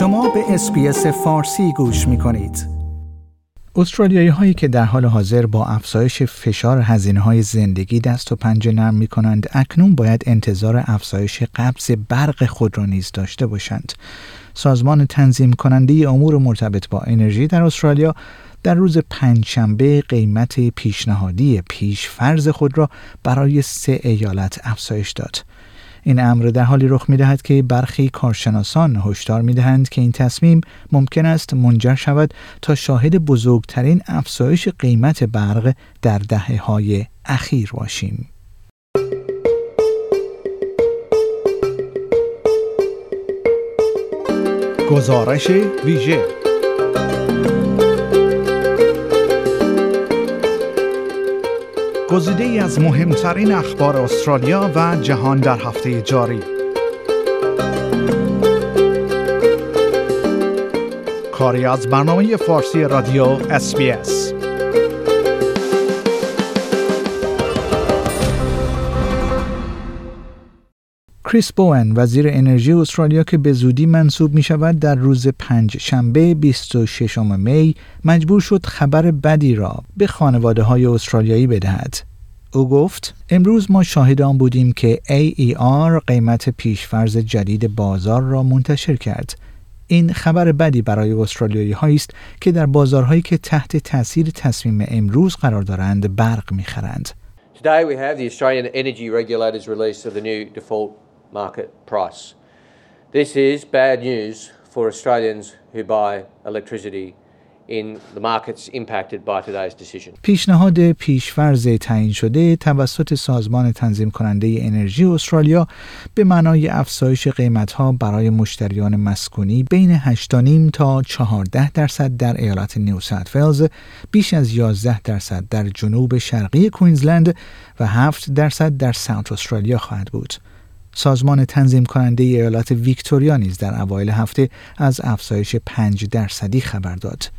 شما به اسپیس فارسی گوش می کنید. استرالیایی هایی که در حال حاضر با افزایش فشار هزینه های زندگی دست و پنجه نرم می کنند اکنون باید انتظار افزایش قبض برق خود را نیز داشته باشند. سازمان تنظیم کننده امور مرتبط با انرژی در استرالیا در روز پنجشنبه قیمت پیشنهادی پیش فرض خود را برای سه ایالت افزایش داد. این امر در حالی رخ می دهد که برخی کارشناسان هشدار می دهند که این تصمیم ممکن است منجر شود تا شاهد بزرگترین افزایش قیمت برق در دهه های اخیر باشیم. گزارش ویژه گزیده ای از مهمترین اخبار استرالیا و جهان در هفته جاری کاری از برنامه فارسی رادیو اس. کریس بوئن وزیر انرژی استرالیا که به زودی منصوب می شود در روز پنج شنبه 26 می مجبور شد خبر بدی را به خانواده های استرالیایی بدهد. او گفت امروز ما شاهد آن بودیم که AER قیمت پیشفرز جدید بازار را منتشر کرد. این خبر بدی برای استرالیایی هایی است که در بازارهایی که تحت تاثیر تصمیم امروز قرار دارند برق می‌خرند. Today we have the Australian Energy Regulators release of the new default market price. This is bad news for Australians who buy electricity in the markets impacted by today's decision. پیشنهاد پیشفرض تعیین شده توسط سازمان تنظیم کننده انرژی استرالیا به معنای افزایش قیمتها برای مشتریان مسکونی بین 8.5 تا 14 درصد در ایالت نیو ساوت ولز، بیش از 11 درصد در جنوب شرقی کوینزلند و 7 درصد در ساوت استرالیا خواهد بود. سازمان تنظیم کننده ایالات ویکتوریا نیز در اوایل هفته از افزایش 5 درصدی خبر داد.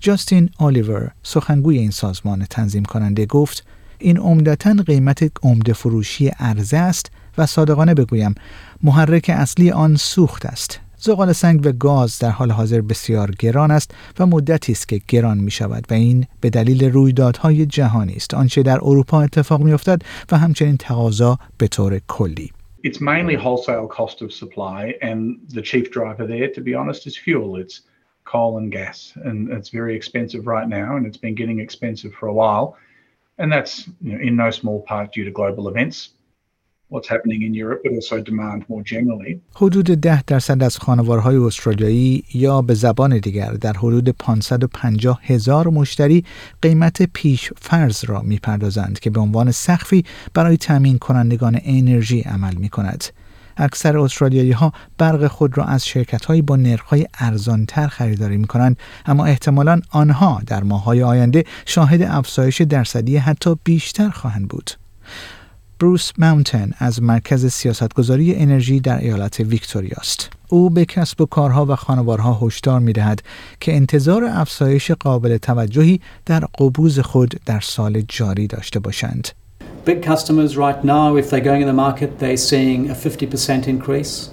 جاستین آلیور سخنگوی این سازمان تنظیم کننده گفت این عمدتا قیمت عمده فروشی ارزه است و صادقانه بگویم محرک اصلی آن سوخت است. زغال سنگ و گاز در حال حاضر بسیار گران است و مدتی است که گران می شود و این به دلیل رویدادهای جهانی است. آنچه در اروپا اتفاق می افتد و همچنین تقاضا به طور کلی. It's mainly wholesale cost of supply, and the chief driver there, to be honest, is fuel. It's coal and gas, and it's very expensive right now, and it's been getting expensive for a while. And that's you know, in no small part due to global events. حدود 10 درصد از خانوارهای استرالیایی یا به زبان دیگر در حدود 550 هزار مشتری قیمت پیش فرض را می‌پردازند که به عنوان سخفی برای تامین کنندگان انرژی عمل می کند. اکثر استرالیایی ها برق خود را از شرکت هایی با نرخ های ارزانتر خریداری می کنند اما احتمالا آنها در ماهای آینده شاهد افزایش درصدی حتی بیشتر خواهند بود. بروس ماونتن از مرکز سیاستگذاری انرژی در ایالت ویکتوریا است. او به کسب و کارها و خانوارها هشدار می دهد که انتظار افزایش قابل توجهی در قبوز خود در سال جاری داشته باشند. Big customers right now, if they're going in the market, they're seeing a 50% increase.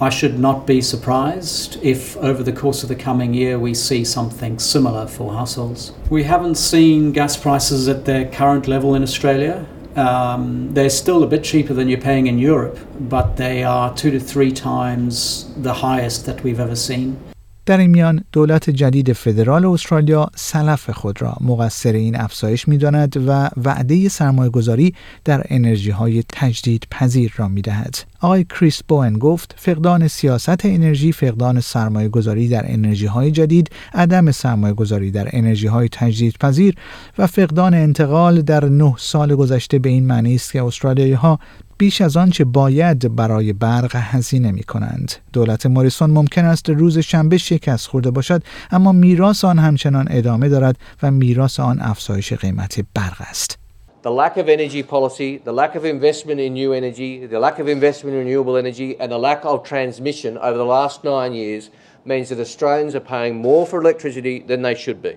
I should not be surprised if over the course of the coming year we see something similar for households. We haven't seen gas prices at their current level in Australia. Um, they're still a bit cheaper than you're paying in Europe, but they are two to three times the highest that we've ever seen. در این میان دولت جدید فدرال استرالیا سلف خود را مقصر این افزایش می داند و وعده سرمایه گذاری در انرژی های تجدید پذیر را می دهد. آقای کریس بوئن گفت فقدان سیاست انرژی، فقدان سرمایه گذاری در انرژی های جدید، عدم سرمایه گذاری در انرژی های تجدید پذیر و فقدان انتقال در نه سال گذشته به این معنی است که استرالیایی ها بیش از آنچه باید برای برق هزینه می کنند. دولت موریسون ممکن است روز شنبه شکست خورده باشد اما میراث آن همچنان ادامه دارد و میراث آن افزایش قیمت برق است. The lack of energy policy, the lack of investment in new energy, the lack of investment in renewable energy, and the lack of transmission over the last nine years means that Australians are paying more for electricity than they should be.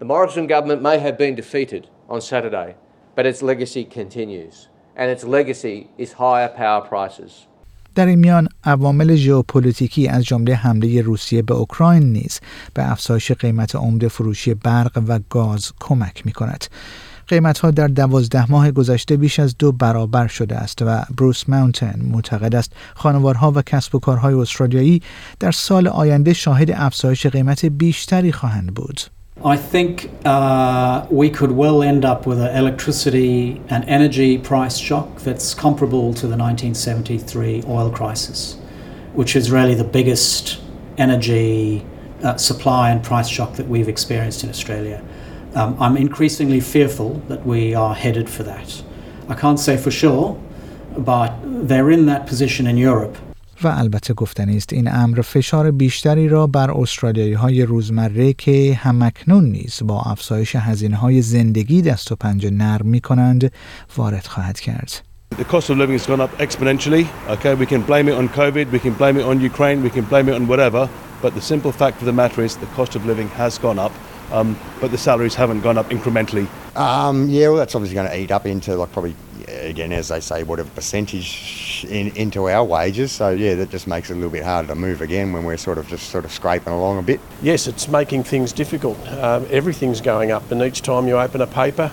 The Morrison government may have been defeated on Saturday, but its legacy continues. And its legacy is higher power prices. در این میان عوامل ژئوپلیتیکی از جمله حمله روسیه به اوکراین نیز به افزایش قیمت عمده فروشی برق و گاز کمک می کند. قیمت ها در دوازده ماه گذشته بیش از دو برابر شده است و بروس ماونتن معتقد است خانوارها و کسب و کارهای استرالیایی در سال آینده شاهد افزایش قیمت بیشتری خواهند بود. I think uh, we could well end up with an electricity and energy price shock that's comparable to the 1973 oil crisis, which is really the biggest energy uh, supply and price shock that we've experienced in Australia. Um, I'm increasingly fearful that we are headed for that. I can't say for sure, but they're in that position in Europe. و البته گفتنی است این امر فشار بیشتری را بر استرالیایی های روزمره که همکنون نیز با افزایش هزینه های زندگی دست و پنجه نرم می کنند وارد خواهد کرد. The cost of living has gone up exponentially. Okay, we can blame it on COVID, we can blame it on Ukraine, we can blame it on whatever, but the simple fact of the matter is the cost of living has gone up. Um, but the salaries haven't gone up incrementally. Um, yeah, well, that's obviously going to eat up into like probably again, as they say, whatever percentage in, into our wages. So yeah, that just makes it a little bit harder to move again when we're sort of just sort of scraping along a bit. Yes, it's making things difficult. Um, everything's going up, and each time you open a paper,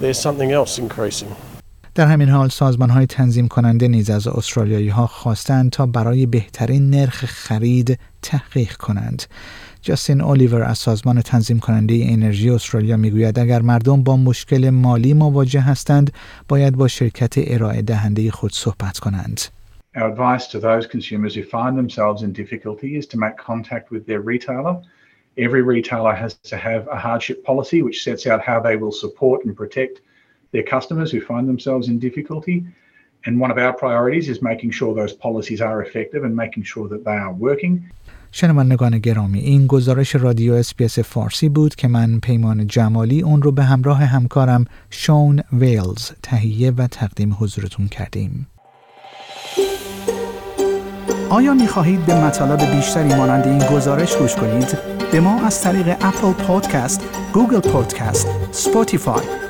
there's something else increasing. در همین حال سازمان های تنظیم کننده نیز از استرالیایی ها خواستند تا برای بهترین نرخ خرید تحقیق کنند. جاستین الیور از سازمان تنظیم کننده انرژی استرالیا می‌گوید اگر مردم با مشکل مالی مواجه هستند باید با شرکت ارائه دهنده خود صحبت کنند. Our advice to those consumers who find themselves in difficulty is to make contact with their retailer. Every retailer has to have a hardship policy which sets out how they will support and protect their customers who find themselves in difficulty. And one of our priorities is making sure those policies are effective and making sure that they are working. شنوندگان گرامی این گزارش رادیو اسپیس فارسی بود که من پیمان جمالی اون رو به همراه همکارم شون ویلز تهیه و تقدیم حضورتون کردیم آیا می خواهید به مطالب بیشتری مانند این گزارش گوش کنید؟ به ما از طریق اپل پادکست، گوگل پادکست، Spotify